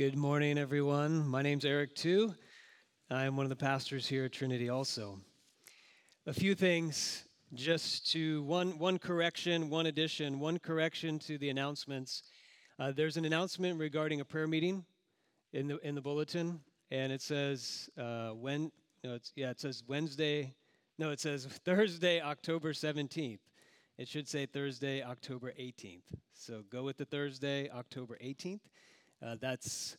Good morning, everyone. My name's Eric, too. I'm one of the pastors here at Trinity, also. A few things, just to one, one correction, one addition, one correction to the announcements. Uh, there's an announcement regarding a prayer meeting in the, in the bulletin, and it says uh, when, no, it's, yeah, it says Wednesday, no, it says Thursday, October 17th. It should say Thursday, October 18th. So go with the Thursday, October 18th. Uh, that's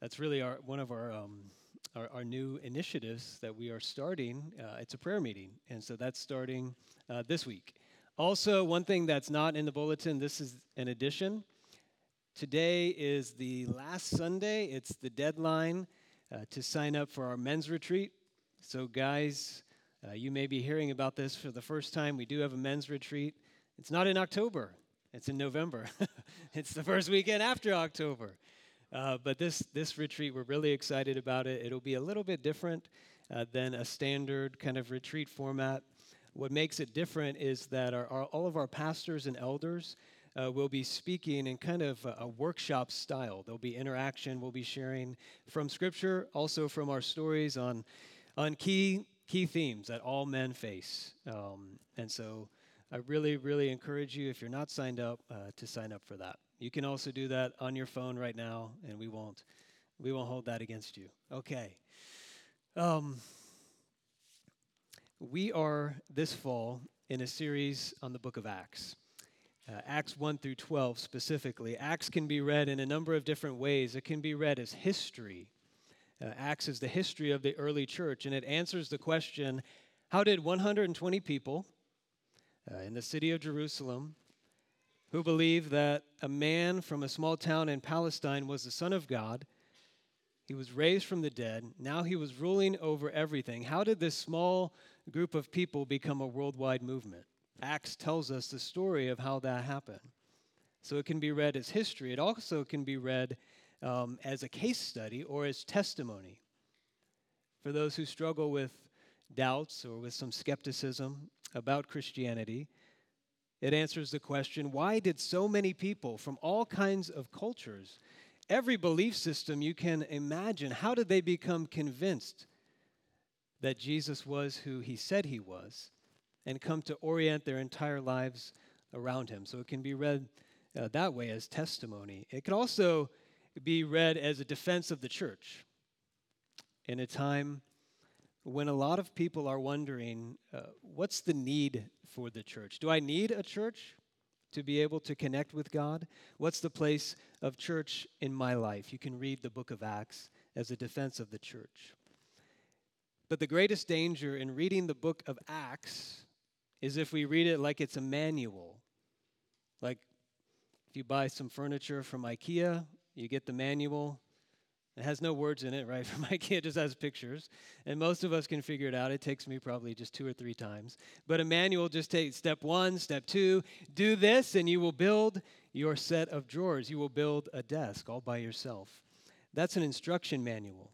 that's really our one of our, um, our, our new initiatives that we are starting. Uh, it's a prayer meeting, and so that's starting uh, this week. Also, one thing that's not in the bulletin. This is an addition. Today is the last Sunday. It's the deadline uh, to sign up for our men's retreat. So, guys, uh, you may be hearing about this for the first time. We do have a men's retreat. It's not in October. It's in November. it's the first weekend after October. Uh, but this, this retreat, we're really excited about it. It'll be a little bit different uh, than a standard kind of retreat format. What makes it different is that our, our, all of our pastors and elders uh, will be speaking in kind of a, a, workshop style. There'll be interaction. We'll be sharing from Scripture, also from our stories on, on key, key themes that all men face. Um, and so I really, really encourage you, if you're not signed up, uh, to sign up for that. You can also do that on your phone right now, and we won't we won't hold that against you. Okay. Um, we are this fall in a series on the book of Acts. Uh, Acts 1 through 12 specifically. Acts can be read in a number of different ways. It can be read as history. Uh, Acts is the history of the early church, and it answers the question how did 120 people uh, in the city of Jerusalem who believed that a man from a small town in Palestine was the Son of God. He was raised from the dead. Now he was ruling over everything. How did this small group of people become a worldwide movement? Acts tells us the story of how that happened. So it can be read as history. It also can be read um, as a case study or as testimony. For those who struggle with doubts or with some skepticism about Christianity, it answers the question why did so many people from all kinds of cultures, every belief system you can imagine, how did they become convinced that Jesus was who he said he was and come to orient their entire lives around him? So it can be read uh, that way as testimony. It can also be read as a defense of the church in a time when a lot of people are wondering uh, what's the need for the church? Do I need a church to be able to connect with God? What's the place of church in my life? You can read the book of Acts as a defense of the church. But the greatest danger in reading the book of Acts is if we read it like it's a manual. Like if you buy some furniture from IKEA, you get the manual, it has no words in it, right? For my kid, just has pictures. And most of us can figure it out. It takes me probably just two or three times. But a manual just takes step one, step two, do this, and you will build your set of drawers. You will build a desk all by yourself. That's an instruction manual.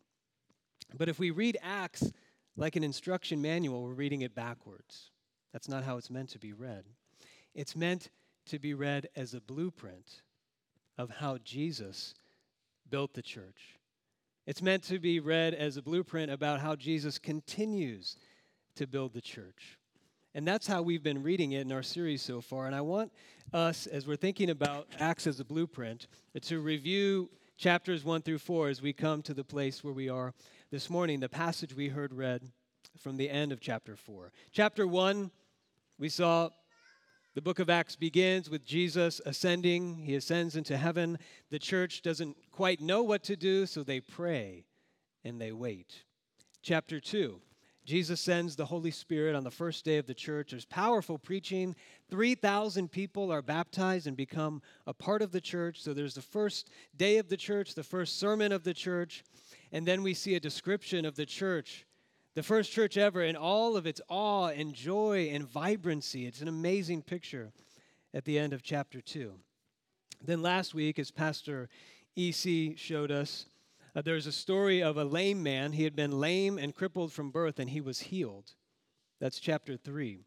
But if we read Acts like an instruction manual, we're reading it backwards. That's not how it's meant to be read. It's meant to be read as a blueprint of how Jesus built the church. It's meant to be read as a blueprint about how Jesus continues to build the church. And that's how we've been reading it in our series so far. And I want us, as we're thinking about Acts as a blueprint, to review chapters 1 through 4 as we come to the place where we are this morning, the passage we heard read from the end of chapter 4. Chapter 1, we saw the book of Acts begins with Jesus ascending. He ascends into heaven. The church doesn't quite know what to do, so they pray and they wait. Chapter 2, Jesus sends the Holy Spirit on the first day of the church. There's powerful preaching. 3,000 people are baptized and become a part of the church. So there's the first day of the church, the first sermon of the church. And then we see a description of the church, the first church ever, in all of its awe and joy and vibrancy. It's an amazing picture at the end of chapter 2. Then last week, as Pastor EC showed us, uh, there's a story of a lame man. He had been lame and crippled from birth, and he was healed. That's chapter 3.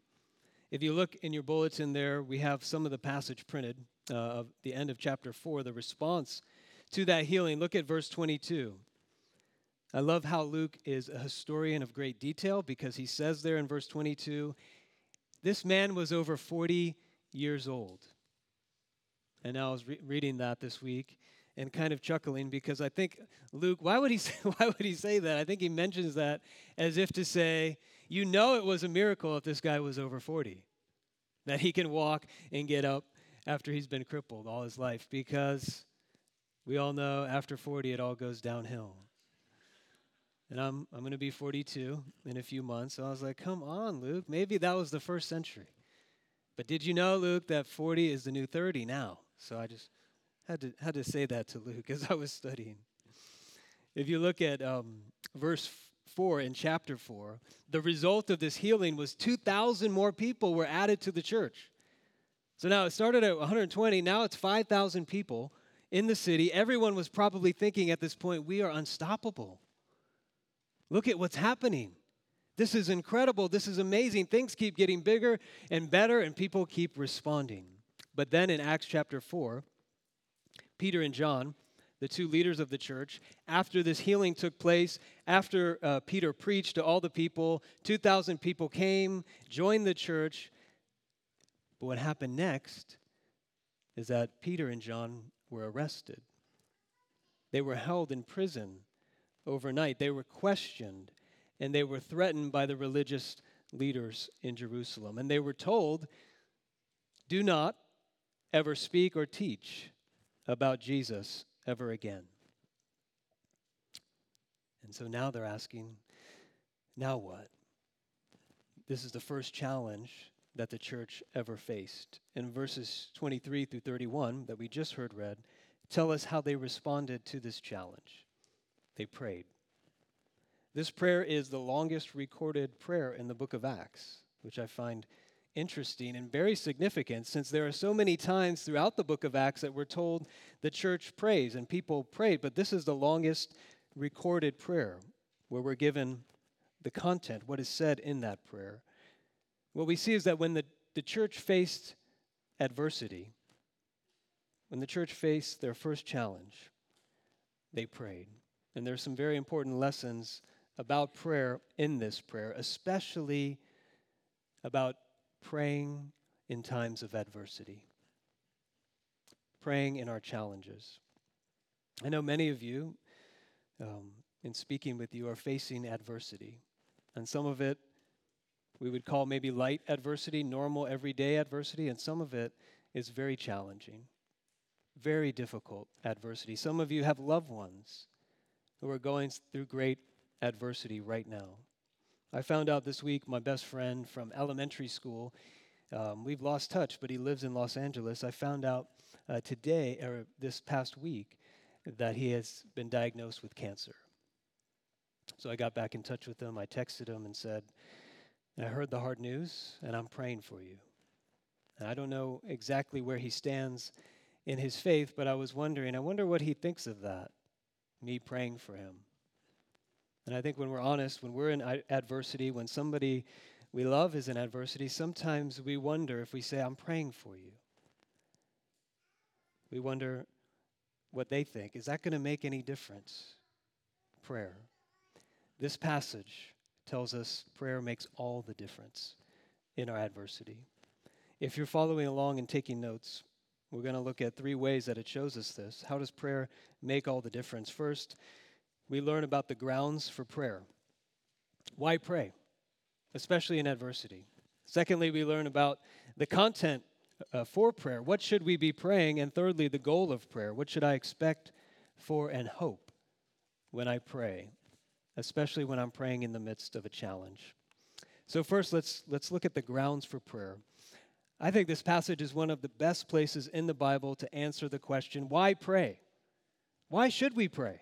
If you look in your bulletin there, we have some of the passage printed uh, of the end of chapter 4, the response to that healing. Look at verse 22. I love how Luke is a historian of great detail because he says there in verse 22 this man was over 40 years old. And I was re- reading that this week, and kind of chuckling because I think Luke, why would he say, why would he say that? I think he mentions that as if to say, you know it was a miracle if this guy was over 40. That he can walk and get up after he's been crippled all his life because we all know after 40 it all goes downhill. And I'm I'm going to be 42 in a few months. So I was like, "Come on, Luke. Maybe that was the first century." But did you know, Luke, that 40 is the new 30 now? So I just had to, had to say that to Luke as I was studying. If you look at um, verse 4 in chapter 4, the result of this healing was 2,000 more people were added to the church. So now it started at 120, now it's 5,000 people in the city. Everyone was probably thinking at this point, we are unstoppable. Look at what's happening. This is incredible. This is amazing. Things keep getting bigger and better, and people keep responding. But then in Acts chapter 4, Peter and John, the two leaders of the church, after this healing took place, after uh, Peter preached to all the people, 2,000 people came, joined the church. But what happened next is that Peter and John were arrested. They were held in prison overnight. They were questioned and they were threatened by the religious leaders in Jerusalem. And they were told, do not ever speak or teach about Jesus ever again. And so now they're asking, now what? This is the first challenge that the church ever faced. In verses 23 through 31 that we just heard read, tell us how they responded to this challenge. They prayed. This prayer is the longest recorded prayer in the book of Acts, which I find interesting and very significant since there are so many times throughout the book of Acts that we're told the church prays and people prayed, but this is the longest recorded prayer where we're given the content, what is said in that prayer. What we see is that when the, the church faced adversity, when the church faced their first challenge, they prayed. And there are some very important lessons about prayer in this prayer, especially about praying in times of adversity, praying in our challenges. I know many of you, um, in speaking with you, are facing adversity. And some of it we would call maybe light adversity, normal everyday adversity, and some of it is very challenging, very difficult adversity. Some of you have loved ones who are going through great adversity right now. I found out this week my best friend from elementary school, um, we've lost touch, but he lives in Los Angeles. I found out uh, today, or this past week, that he has been diagnosed with cancer. So I got back in touch with him. I texted him and said, I heard the hard news, and I'm praying for you. And I don't know exactly where he stands in his faith, but I was wondering, I wonder what he thinks of that. Me praying for him. And I think when we're honest, when we're in adversity, when somebody we love is in adversity, sometimes we wonder if we say, I'm praying for you. We wonder what they think. Is that going to make any difference? Prayer. This passage tells us prayer makes all the difference in our adversity. If you're following along and taking notes, we're going to look at three ways that it shows us this. How does prayer make all the difference? First, we learn about the grounds for prayer. Why pray, especially in adversity? Secondly, we learn about the content uh, for prayer. What should we be praying? And thirdly, the goal of prayer. What should I expect for and hope when I pray, especially when I'm praying in the midst of a challenge? So first, let's let's look at the grounds for prayer. I think this passage is one of the best places in the Bible to answer the question, why pray? Why should we pray?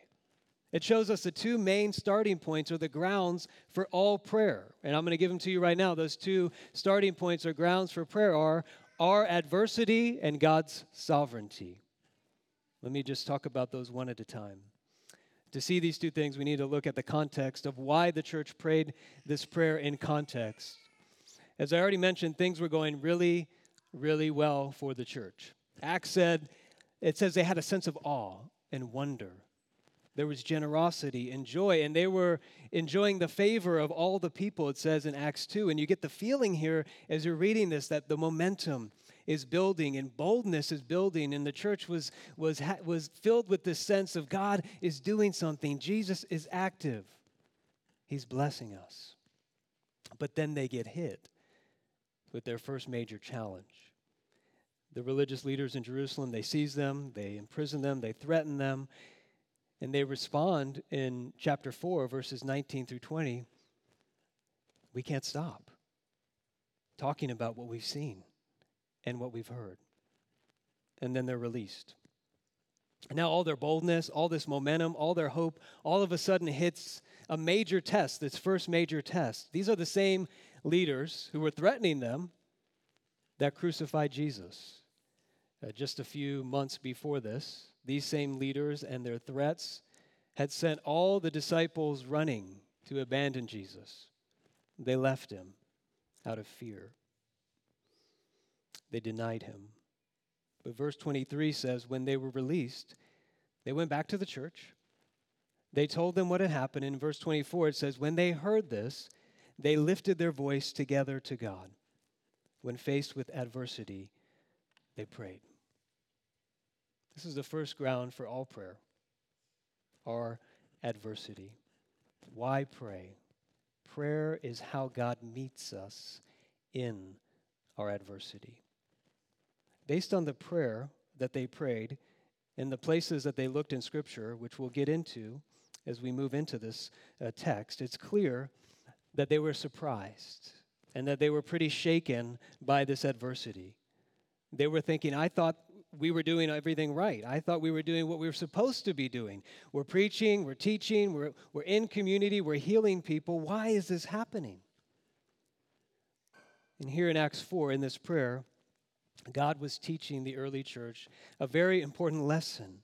It shows us the two main starting points or the grounds for all prayer. And I'm going to give them to you right now. Those two starting points or grounds for prayer are our adversity and God's sovereignty. Let me just talk about those one at a time. To see these two things, we need to look at the context of why the church prayed this prayer in context. As I already mentioned, things were going really, really well for the church. Acts said, it says they had a sense of awe and wonder. There was generosity and joy, and they were enjoying the favor of all the people, it says in Acts 2. And you get the feeling here as you're reading this that the momentum is building and boldness is building, and the church was, was, was filled with this sense of God is doing something, Jesus is active, He's blessing us. But then they get hit with their first major challenge. The religious leaders in Jerusalem, they seize them, they imprison them, they threaten them, and they respond in chapter 4, verses 19 through 20. We can't stop talking about what we've seen and what we've heard. And then they're released. Now, all their boldness, all this momentum, all their hope, all of a sudden hits a major test, this first major test. These are the same leaders who were threatening them that crucified Jesus. Uh, just a few months before this, these same leaders and their threats had sent all the disciples running to abandon Jesus. They left him out of fear. They denied him. But verse 23 says, when they were released, they went back to the church. They told them what had happened. In verse 24, it says, When they heard this, they lifted their voice together to God. When faced with adversity, they prayed. This is the first ground for all prayer our adversity. Why pray? Prayer is how God meets us in our adversity. Based on the prayer that they prayed and the places that they looked in Scripture, which we'll get into as we move into this uh, text, it's clear that they were surprised and that they were pretty shaken by this adversity. They were thinking, I thought we were doing everything right. I thought we were doing what we were supposed to be doing. We're preaching, we're teaching, we're, we're in community, we're healing people. Why is this happening? And here in Acts 4, in this prayer, God was teaching the early church a very important lesson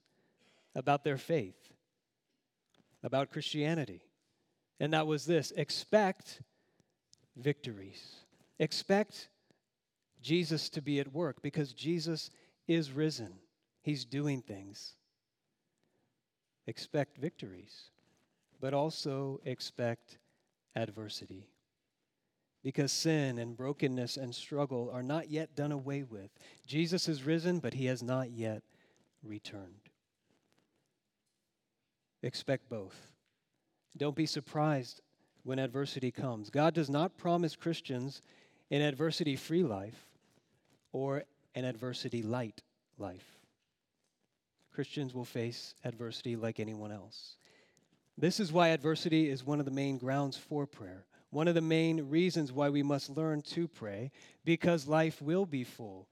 about their faith, about Christianity. And that was this expect victories. Expect Jesus to be at work because Jesus is risen, He's doing things. Expect victories, but also expect adversity. Because sin and brokenness and struggle are not yet done away with. Jesus is risen, but he has not yet returned. Expect both. Don't be surprised when adversity comes. God does not promise Christians an adversity free life or an adversity light life. Christians will face adversity like anyone else. This is why adversity is one of the main grounds for prayer, one of the main reasons why we must learn to pray, because life will be full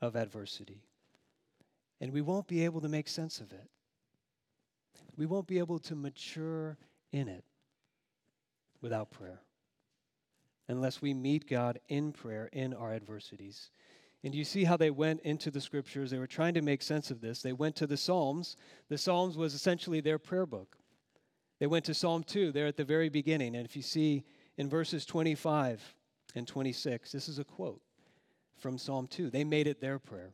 of adversity. And we won't be able to make sense of it. We won't be able to mature in it without prayer unless we meet God in prayer in our adversities. And you see how they went into the scriptures. They were trying to make sense of this. They went to the Psalms. The Psalms was essentially their prayer book. They went to Psalm 2 there at the very beginning. And if you see in verses 25 and 26, this is a quote from Psalm 2. They made it their prayer.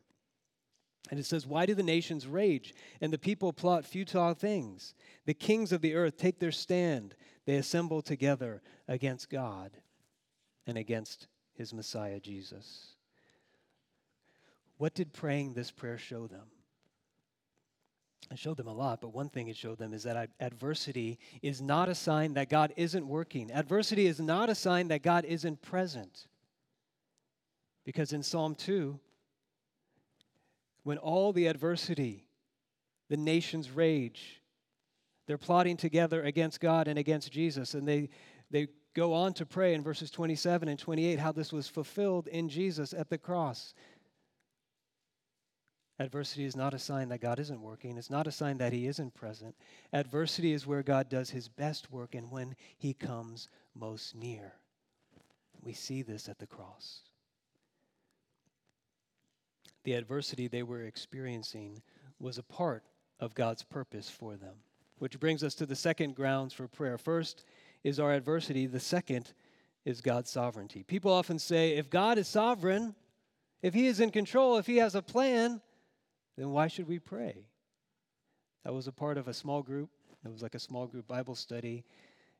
And it says, Why do the nations rage and the people plot futile things? The kings of the earth take their stand. They assemble together against God and against his Messiah, Jesus. What did praying this prayer show them? It showed them a lot, but one thing it showed them is that adversity is not a sign that God isn't working. Adversity is not a sign that God isn't present. Because in Psalm 2, when all the adversity, the nations rage, they're plotting together against God and against Jesus, and they, they go on to pray in verses 27 and 28 how this was fulfilled in Jesus at the cross. Adversity is not a sign that God isn't working. It's not a sign that He isn't present. Adversity is where God does His best work and when He comes most near. We see this at the cross. The adversity they were experiencing was a part of God's purpose for them. Which brings us to the second grounds for prayer. First is our adversity, the second is God's sovereignty. People often say, if God is sovereign, if He is in control, if He has a plan, then why should we pray? That was a part of a small group. It was like a small group Bible study,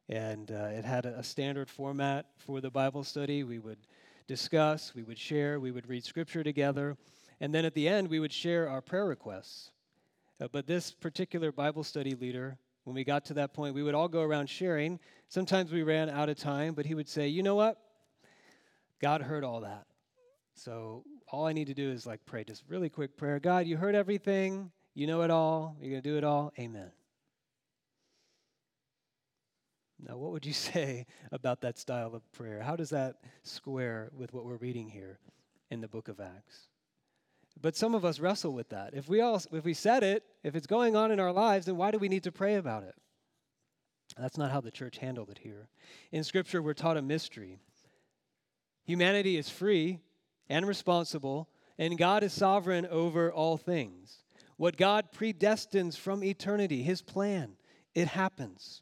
and uh, it had a, a standard format for the Bible study. We would discuss, we would share, we would read scripture together, and then at the end, we would share our prayer requests. Uh, but this particular Bible study leader, when we got to that point, we would all go around sharing. Sometimes we ran out of time, but he would say, You know what? God heard all that. So all I need to do is like pray just really quick prayer. God, you heard everything. You know it all. You're going to do it all. Amen. Now, what would you say about that style of prayer? How does that square with what we're reading here in the book of Acts? But some of us wrestle with that. If we all if we said it, if it's going on in our lives, then why do we need to pray about it? That's not how the church handled it here. In scripture we're taught a mystery. Humanity is free and responsible, and God is sovereign over all things. What God predestines from eternity, his plan, it happens.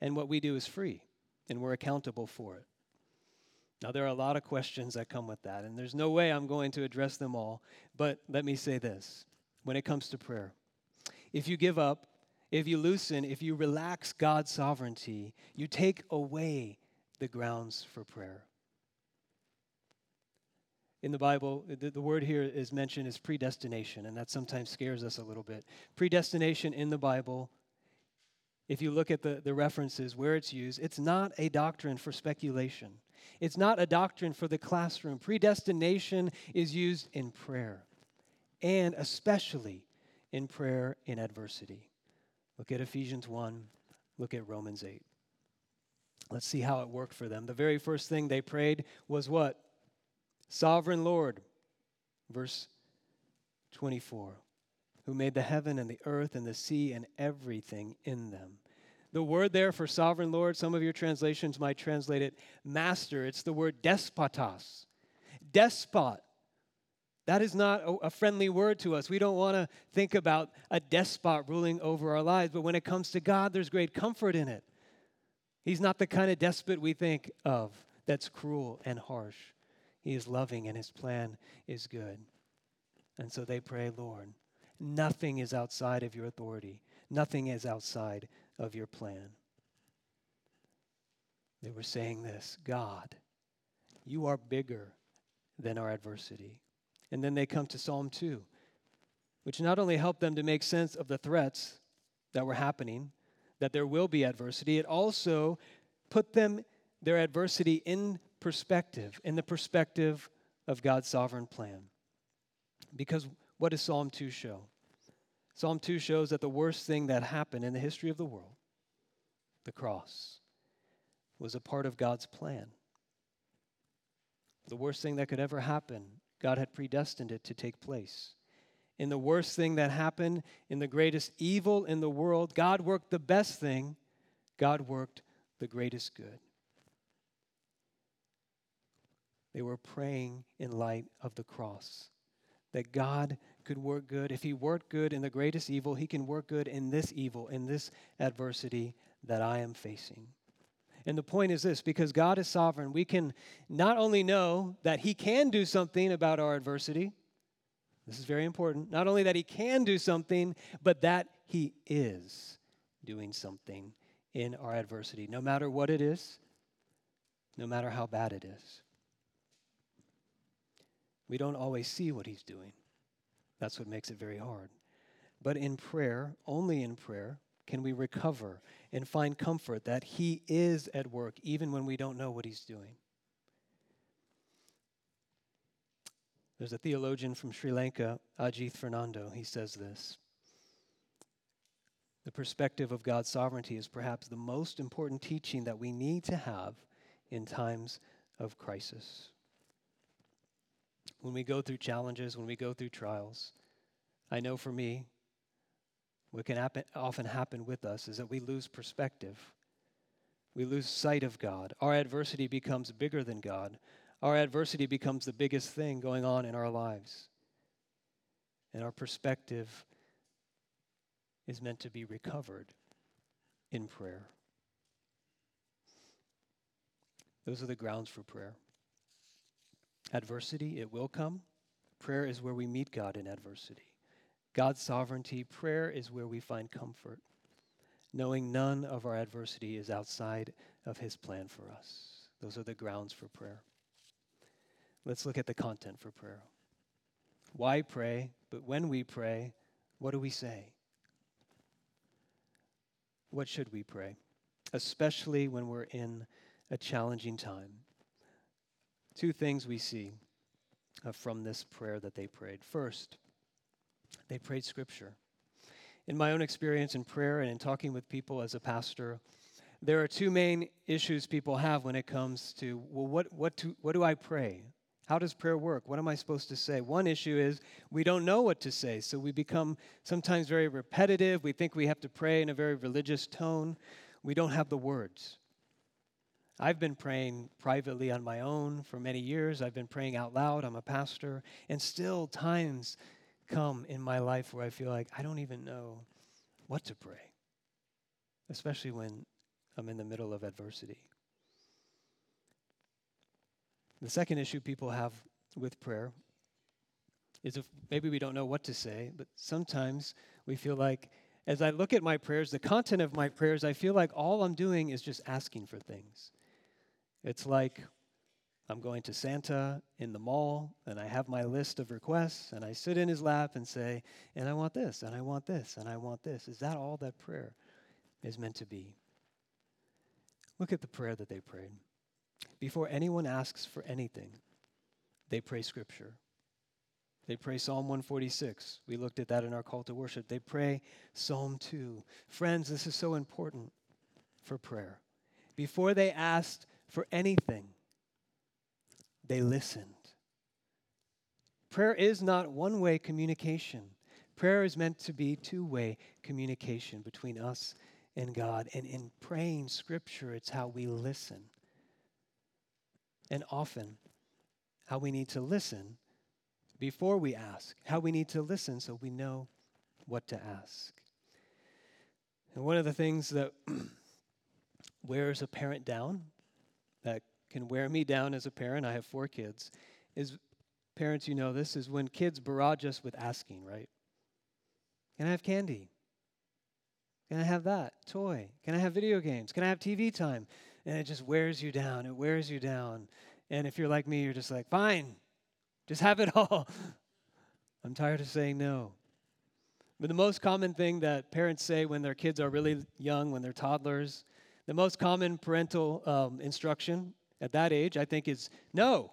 And what we do is free, and we're accountable for it. Now, there are a lot of questions that come with that, and there's no way I'm going to address them all. But let me say this when it comes to prayer if you give up, if you loosen, if you relax God's sovereignty, you take away the grounds for prayer. In the Bible, the, the word here is mentioned as predestination, and that sometimes scares us a little bit. Predestination in the Bible if you look at the, the references where it's used, it's not a doctrine for speculation. It's not a doctrine for the classroom. Predestination is used in prayer, and especially in prayer in adversity. Look at Ephesians 1, look at Romans 8. Let's see how it worked for them. The very first thing they prayed was what? Sovereign Lord. Verse 24 who made the heaven and the earth and the sea and everything in them. The word there for sovereign Lord, some of your translations might translate it master. It's the word despotos. Despot. That is not a friendly word to us. We don't want to think about a despot ruling over our lives, but when it comes to God, there's great comfort in it. He's not the kind of despot we think of that's cruel and harsh. He is loving and his plan is good. And so they pray, Lord, nothing is outside of your authority, nothing is outside of your plan. They were saying this God, you are bigger than our adversity. And then they come to Psalm 2, which not only helped them to make sense of the threats that were happening, that there will be adversity, it also put them, their adversity, in perspective, in the perspective of God's sovereign plan. Because what does Psalm 2 show? Psalm 2 shows that the worst thing that happened in the history of the world, the cross, was a part of God's plan. The worst thing that could ever happen, God had predestined it to take place. In the worst thing that happened, in the greatest evil in the world, God worked the best thing, God worked the greatest good. They were praying in light of the cross. That God could work good. If He worked good in the greatest evil, He can work good in this evil, in this adversity that I am facing. And the point is this because God is sovereign, we can not only know that He can do something about our adversity, this is very important, not only that He can do something, but that He is doing something in our adversity, no matter what it is, no matter how bad it is. We don't always see what He's doing. That's what makes it very hard. But in prayer, only in prayer, can we recover and find comfort that He is at work even when we don't know what He's doing. There's a theologian from Sri Lanka, Ajith Fernando. He says this The perspective of God's sovereignty is perhaps the most important teaching that we need to have in times of crisis. When we go through challenges, when we go through trials, I know for me, what can happen, often happen with us is that we lose perspective. We lose sight of God. Our adversity becomes bigger than God. Our adversity becomes the biggest thing going on in our lives. And our perspective is meant to be recovered in prayer. Those are the grounds for prayer. Adversity, it will come. Prayer is where we meet God in adversity. God's sovereignty, prayer is where we find comfort, knowing none of our adversity is outside of His plan for us. Those are the grounds for prayer. Let's look at the content for prayer. Why pray? But when we pray, what do we say? What should we pray? Especially when we're in a challenging time. Two things we see uh, from this prayer that they prayed. First, they prayed scripture. In my own experience in prayer and in talking with people as a pastor, there are two main issues people have when it comes to, well, what, what, to, what do I pray? How does prayer work? What am I supposed to say? One issue is we don't know what to say, so we become sometimes very repetitive. We think we have to pray in a very religious tone. We don't have the words. I've been praying privately on my own for many years. I've been praying out loud. I'm a pastor. And still, times come in my life where I feel like I don't even know what to pray, especially when I'm in the middle of adversity. The second issue people have with prayer is if maybe we don't know what to say, but sometimes we feel like as I look at my prayers, the content of my prayers, I feel like all I'm doing is just asking for things. It's like I'm going to Santa in the mall and I have my list of requests and I sit in his lap and say, and I want this, and I want this, and I want this. Is that all that prayer is meant to be? Look at the prayer that they prayed. Before anyone asks for anything, they pray scripture. They pray Psalm 146. We looked at that in our call to worship. They pray Psalm 2. Friends, this is so important for prayer. Before they asked for anything, they listened. Prayer is not one way communication. Prayer is meant to be two way communication between us and God. And in praying scripture, it's how we listen. And often, how we need to listen before we ask, how we need to listen so we know what to ask. And one of the things that wears a parent down, that can wear me down as a parent, I have four kids, is parents, you know this, is when kids barrage us with asking, right? Can I have candy? Can I have that toy? Can I have video games? Can I have TV time? And it just wears you down. It wears you down. And if you're like me, you're just like, fine, just have it all. I'm tired of saying no. But the most common thing that parents say when their kids are really young, when they're toddlers, the most common parental um, instruction at that age, I think, is no.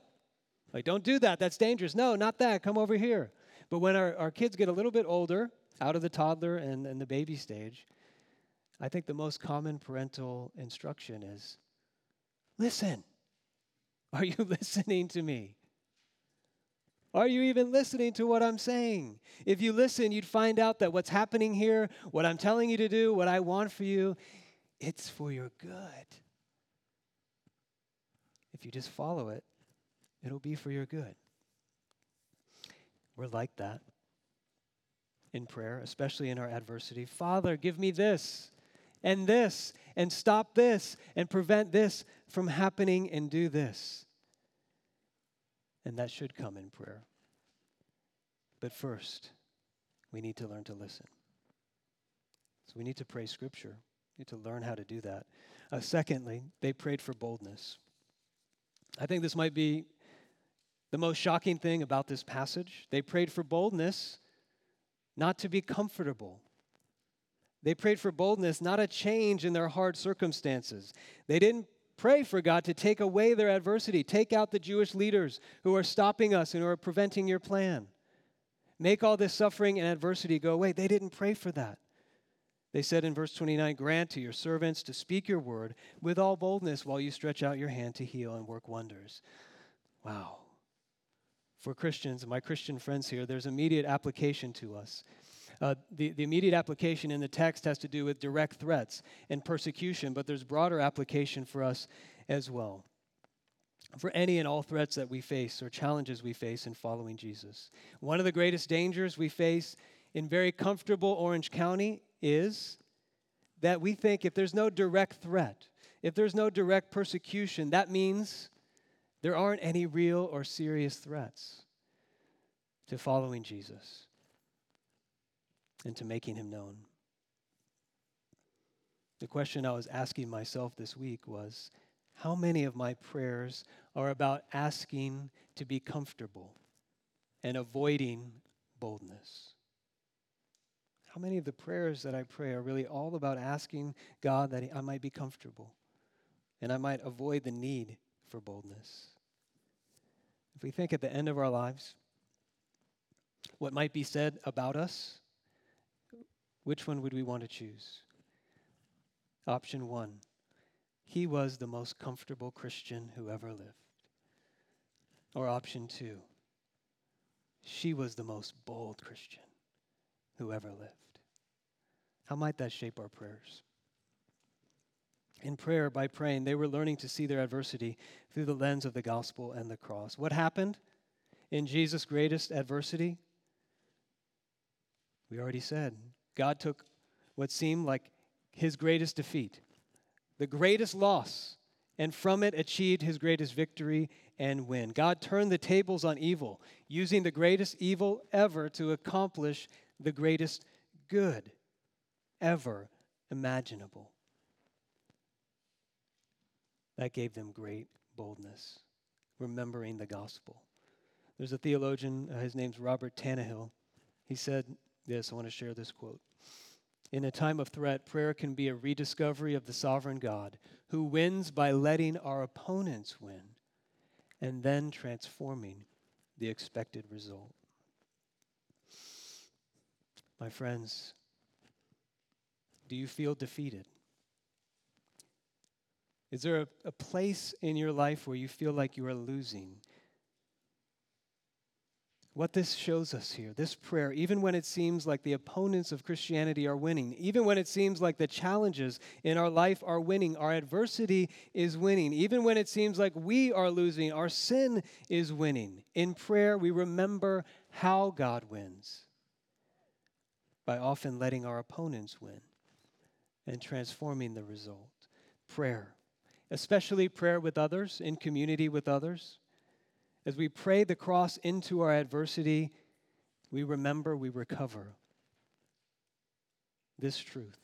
Like, don't do that. That's dangerous. No, not that. Come over here. But when our, our kids get a little bit older, out of the toddler and, and the baby stage, I think the most common parental instruction is listen. Are you listening to me? Are you even listening to what I'm saying? If you listen, you'd find out that what's happening here, what I'm telling you to do, what I want for you, it's for your good if you just follow it, it'll be for your good. We're like that in prayer, especially in our adversity. Father, give me this and this, and stop this, and prevent this from happening, and do this. And that should come in prayer. But first, we need to learn to listen. So we need to pray scripture. Need to learn how to do that. Uh, secondly, they prayed for boldness. I think this might be the most shocking thing about this passage. They prayed for boldness, not to be comfortable. They prayed for boldness, not a change in their hard circumstances. They didn't pray for God to take away their adversity, take out the Jewish leaders who are stopping us and who are preventing your plan. Make all this suffering and adversity go away. They didn't pray for that. They said in verse 29 Grant to your servants to speak your word with all boldness while you stretch out your hand to heal and work wonders. Wow. For Christians, my Christian friends here, there's immediate application to us. Uh, the, the immediate application in the text has to do with direct threats and persecution, but there's broader application for us as well. For any and all threats that we face or challenges we face in following Jesus. One of the greatest dangers we face in very comfortable Orange County is that we think if there's no direct threat, if there's no direct persecution, that means there aren't any real or serious threats to following Jesus and to making him known. The question I was asking myself this week was how many of my prayers are about asking to be comfortable and avoiding boldness? How many of the prayers that I pray are really all about asking God that I might be comfortable and I might avoid the need for boldness? If we think at the end of our lives, what might be said about us which one would we want to choose? Option one He was the most comfortable Christian who ever lived. Or option two She was the most bold Christian who ever lived. How might that shape our prayers? In prayer, by praying, they were learning to see their adversity through the lens of the gospel and the cross. What happened in Jesus' greatest adversity? We already said God took what seemed like his greatest defeat, the greatest loss, and from it achieved his greatest victory and win. God turned the tables on evil, using the greatest evil ever to accomplish the greatest good ever imaginable. That gave them great boldness, remembering the gospel. There's a theologian, uh, his name's Robert Tannehill. He said, this. I want to share this quote. In a time of threat, prayer can be a rediscovery of the sovereign God who wins by letting our opponents win and then transforming the expected result. My friends, do you feel defeated? Is there a, a, place in your life where you feel like you are losing? what this shows us here, this prayer, even when it seems like the opponents of Christianity are winning, even when it seems like the challenges in our life are winning, our adversity is winning, even when it seems like we are losing, our sin is winning. In prayer, we remember how God wins by often letting our opponents win and transforming the result. Prayer, especially prayer with others, in community with others as we pray the cross into our adversity, we remember, we recover this truth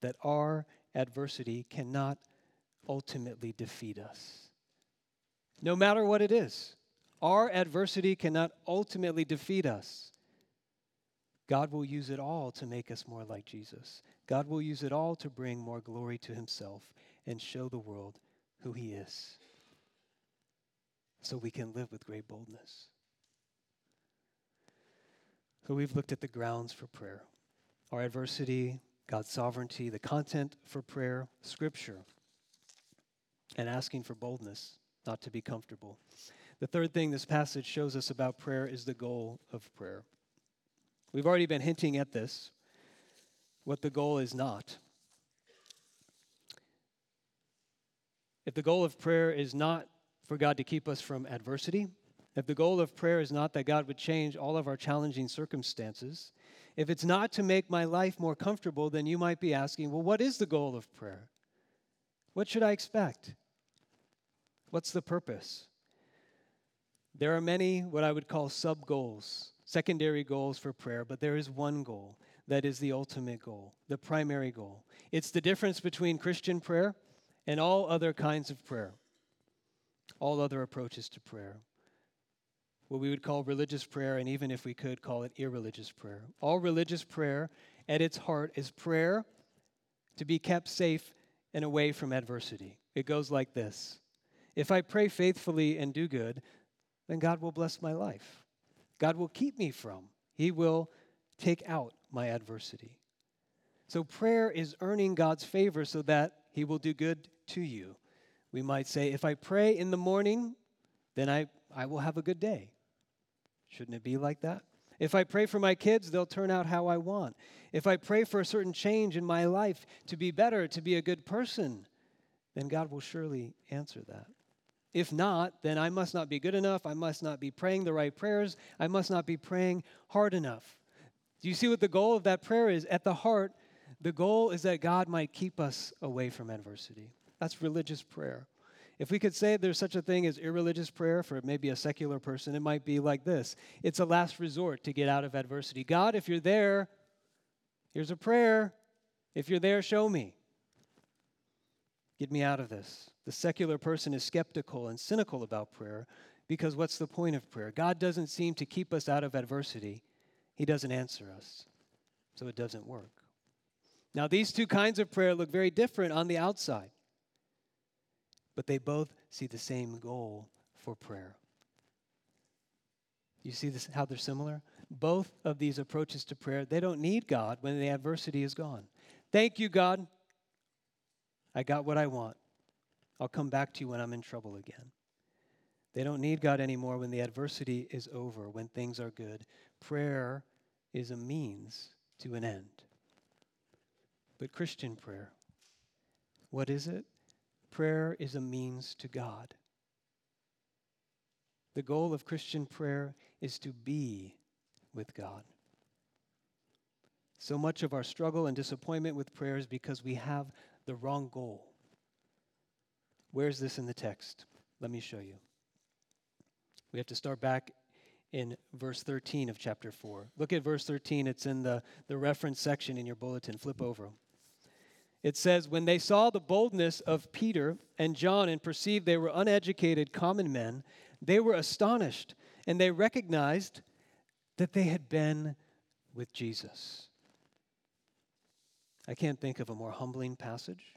that our adversity cannot ultimately defeat us. No matter what it is, our adversity cannot ultimately defeat us. God will use it all to make us more like Jesus. God will use it all to bring more glory to himself and show the world who he is so we can live with great boldness. So we've looked at the grounds for prayer our adversity, God's sovereignty, the content for prayer, scripture, and asking for boldness, not to be comfortable. The third thing this passage shows us about prayer is the goal of prayer. We've already been hinting at this, what the goal is not. If the goal of prayer is not for God to keep us from adversity, if the goal of prayer is not that God would change all of our challenging circumstances, if it's not to make my life more comfortable, then you might be asking, well, what is the goal of prayer? What should I expect? What's the purpose? There are many, what I would call sub goals, secondary goals for prayer, but there is one goal that is the ultimate goal, the primary goal. It's the difference between Christian prayer and all other kinds of prayer, all other approaches to prayer. What we would call religious prayer, and even if we could call it irreligious prayer. All religious prayer at its heart is prayer to be kept safe and away from adversity. It goes like this If I pray faithfully and do good, then God will bless my life. God will keep me from, He will take out my adversity. So prayer is earning God's favor so that He will do good to you. We might say, if I pray in the morning, then I, I will have a good day. Shouldn't it be like that? If I pray for my kids, they'll turn out how I want. If I pray for a certain change in my life to be better, to be a good person, then God will surely answer that. If not, then I must not be good enough. I must not be praying the right prayers. I must not be praying hard enough. Do you see what the goal of that prayer is? At the heart, the goal is that God might keep us away from adversity. That's religious prayer. If we could say there's such a thing as irreligious prayer for maybe a secular person, it might be like this it's a last resort to get out of adversity. God, if you're there, here's a prayer. If you're there, show me. Get me out of this. The secular person is skeptical and cynical about prayer because what's the point of prayer? God doesn't seem to keep us out of adversity, He doesn't answer us, so it doesn't work. Now, these two kinds of prayer look very different on the outside, but they both see the same goal for prayer. You see this, how they're similar? Both of these approaches to prayer, they don't need God when the adversity is gone. Thank you, God. I got what I want. I'll come back to you when I'm in trouble again. They don't need God anymore when the adversity is over, when things are good. Prayer is a means to an end. But Christian prayer, what is it? Prayer is a means to God. The goal of Christian prayer is to be with God. So much of our struggle and disappointment with prayer is because we have the wrong goal. Where's this in the text? Let me show you. We have to start back in verse 13 of chapter 4. Look at verse 13. It's in the, the reference section in your bulletin. Flip over. It says, When they saw the boldness of Peter and John and perceived they were uneducated common men, they were astonished, and they recognized that they had been with Jesus. I can't think of a more humbling passage,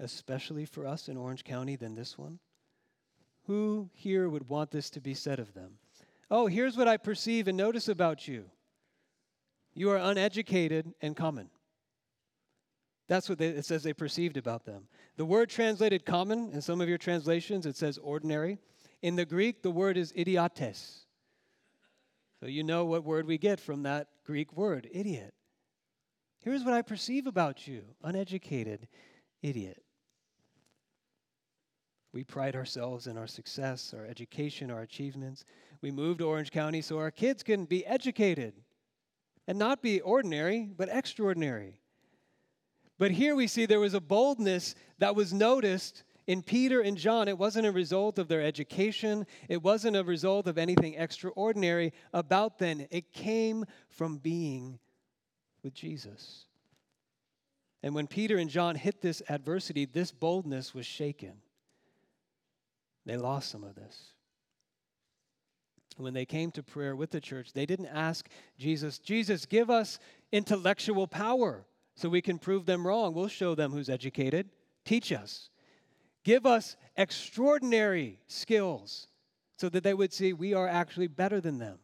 especially for us in Orange County, than this one. Who here would want this to be said of them? Oh, here's what I perceive and notice about you you are uneducated and common. That's what they, it says they perceived about them. The word translated common, in some of your translations, it says ordinary. In the Greek, the word is idiotes. So you know what word we get from that Greek word, idiot. Here's what I perceive about you uneducated idiot. We pride ourselves in our success, our education, our achievements. We moved to Orange County so our kids can be educated and not be ordinary, but extraordinary. But here we see there was a boldness that was noticed in Peter and John. It wasn't a result of their education, it wasn't a result of anything extraordinary about them. It came from being with Jesus. And when Peter and John hit this adversity, this boldness was shaken. They lost some of this. When they came to prayer with the church, they didn't ask Jesus, Jesus, give us intellectual power so we can prove them wrong. We'll show them who's educated. Teach us. Give us extraordinary skills so that they would see we are actually better than them.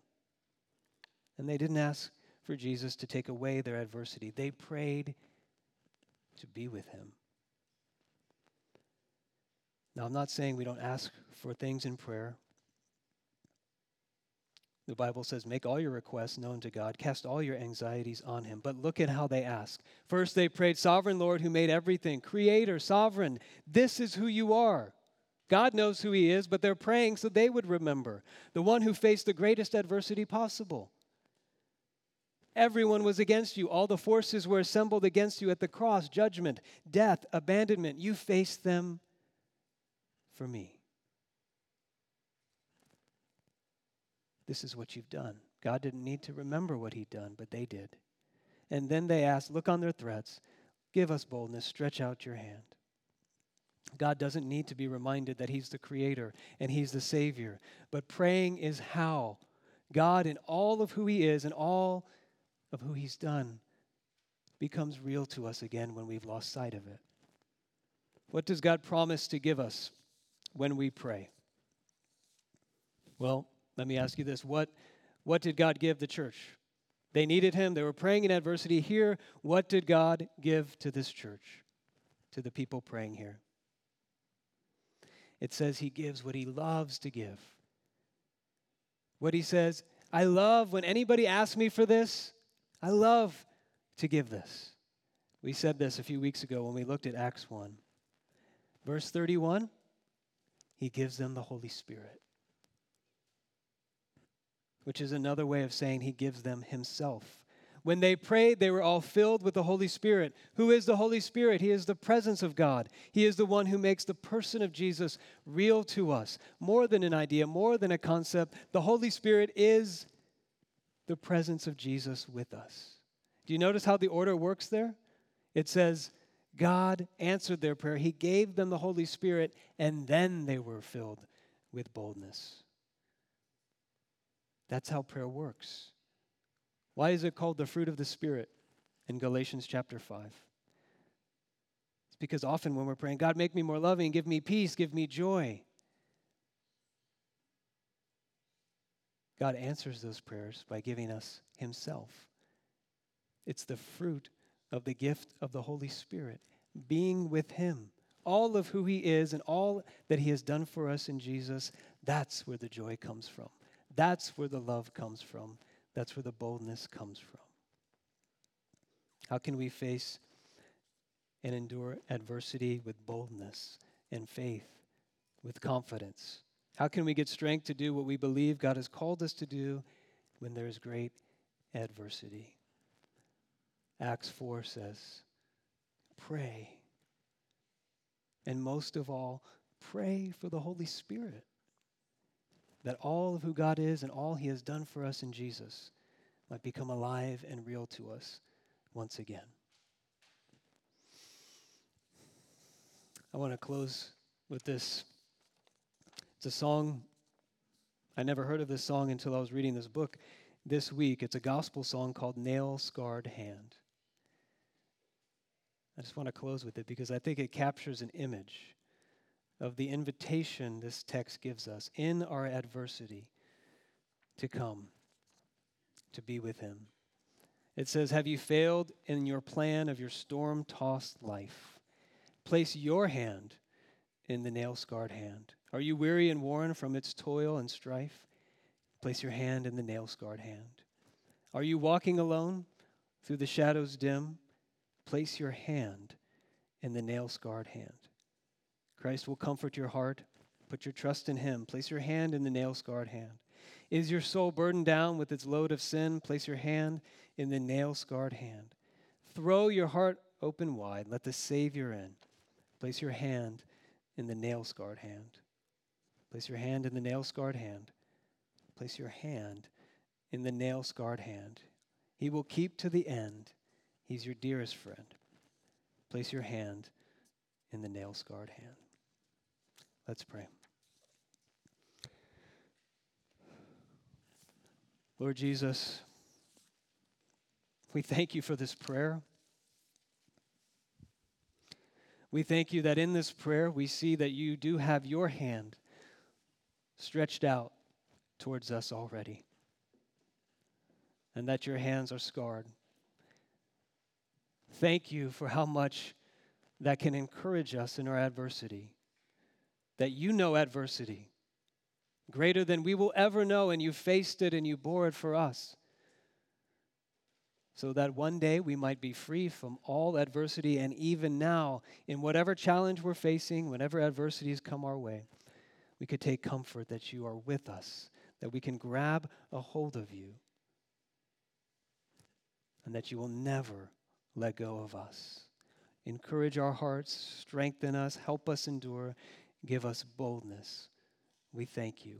And they didn't ask for Jesus to take away their adversity, they prayed to be with him. Now, I'm not saying we don't ask for things in prayer. The Bible says, Make all your requests known to God, cast all your anxieties on Him. But look at how they ask. First, they prayed, Sovereign Lord who made everything, Creator, Sovereign, this is who you are. God knows who He is, but they're praying so they would remember the one who faced the greatest adversity possible. Everyone was against you. All the forces were assembled against you at the cross judgment, death, abandonment. You faced them for me. This is what you've done. God didn't need to remember what He'd done, but they did. And then they asked, Look on their threats, give us boldness, stretch out your hand. God doesn't need to be reminded that He's the Creator and He's the Savior. But praying is how God, in all of who He is and all of who He's done, becomes real to us again when we've lost sight of it. What does God promise to give us when we pray? Well, let me ask you this what, what did God give the church? They needed Him, they were praying in adversity. Here, what did God give to this church, to the people praying here? it says he gives what he loves to give. What he says, I love when anybody asks me for this, I love to give this. We said this a few weeks ago when we looked at Acts 1. Verse 31, he gives them the Holy Spirit, which is another way of saying he gives them himself. When they prayed, they were all filled with the Holy Spirit. Who is the Holy Spirit? He is the presence of God. He is the one who makes the person of Jesus real to us, more than an idea, more than a concept. The Holy Spirit is the presence of Jesus with us. Do you notice how the order works there? It says, God answered their prayer. He gave them the Holy Spirit, and then they were filled with boldness. That's how prayer works. Why is it called the fruit of the Spirit in Galatians chapter 5? It's because often when we're praying, God, make me more loving, give me peace, give me joy. God answers those prayers by giving us Himself. It's the fruit of the gift of the Holy Spirit, being with Him. All of who He is and all that He has done for us in Jesus, that's where the joy comes from. That's where the love comes from. That's where the boldness comes from. How can we face and endure adversity with boldness and faith, with confidence? How can we get strength to do what we believe God has called us to do when there is great adversity? Acts 4 says, Pray. And most of all, pray for the Holy Spirit that all of who God is and all He has done for us in Jesus might become alive and real to us once again. I want to close with this. It's a song. I never heard of this song until I was reading this book this week. It's a gospel song called Nail Scarred Hand. I just want to close with it because I think it captures an image of the invitation this text gives us in our adversity to come, to be with Him. It says, Have you failed in your plan of your storm tossed life? Place your hand in the nail scarred hand. Are you weary and worn from its toil and strife? Place your hand in the nail scarred hand. Are you walking alone through the shadows dim? Place your hand in the nail scarred hand. Christ will comfort your heart. Put your trust in Him. Place your hand in the nail scarred hand. Is your soul burdened down with its load of sin? Place your hand in the nail scarred hand. Throw your heart open wide. Let the Savior in. Place your hand in the nail scarred hand. Place your hand in the nail scarred hand. Place your hand in the nail scarred hand. He will keep to the end. He's your dearest friend. Place your hand in the nail scarred hand. Let's pray. Lord Jesus, we thank you for this prayer. We thank you that in this prayer we see that you do have your hand stretched out towards us already, and that your hands are scarred. Thank you for how much that can encourage us in our adversity that you know adversity greater than we will ever know, and you faced it and you bore it for us. so that one day we might be free from all adversity. And even now, in whatever challenge we're facing, whenever adversities come our way, we could take comfort that you are with us, that we can grab a hold of you, and that you will never let go of us. Encourage our hearts, strengthen us, help us endure, give us boldness. We thank you.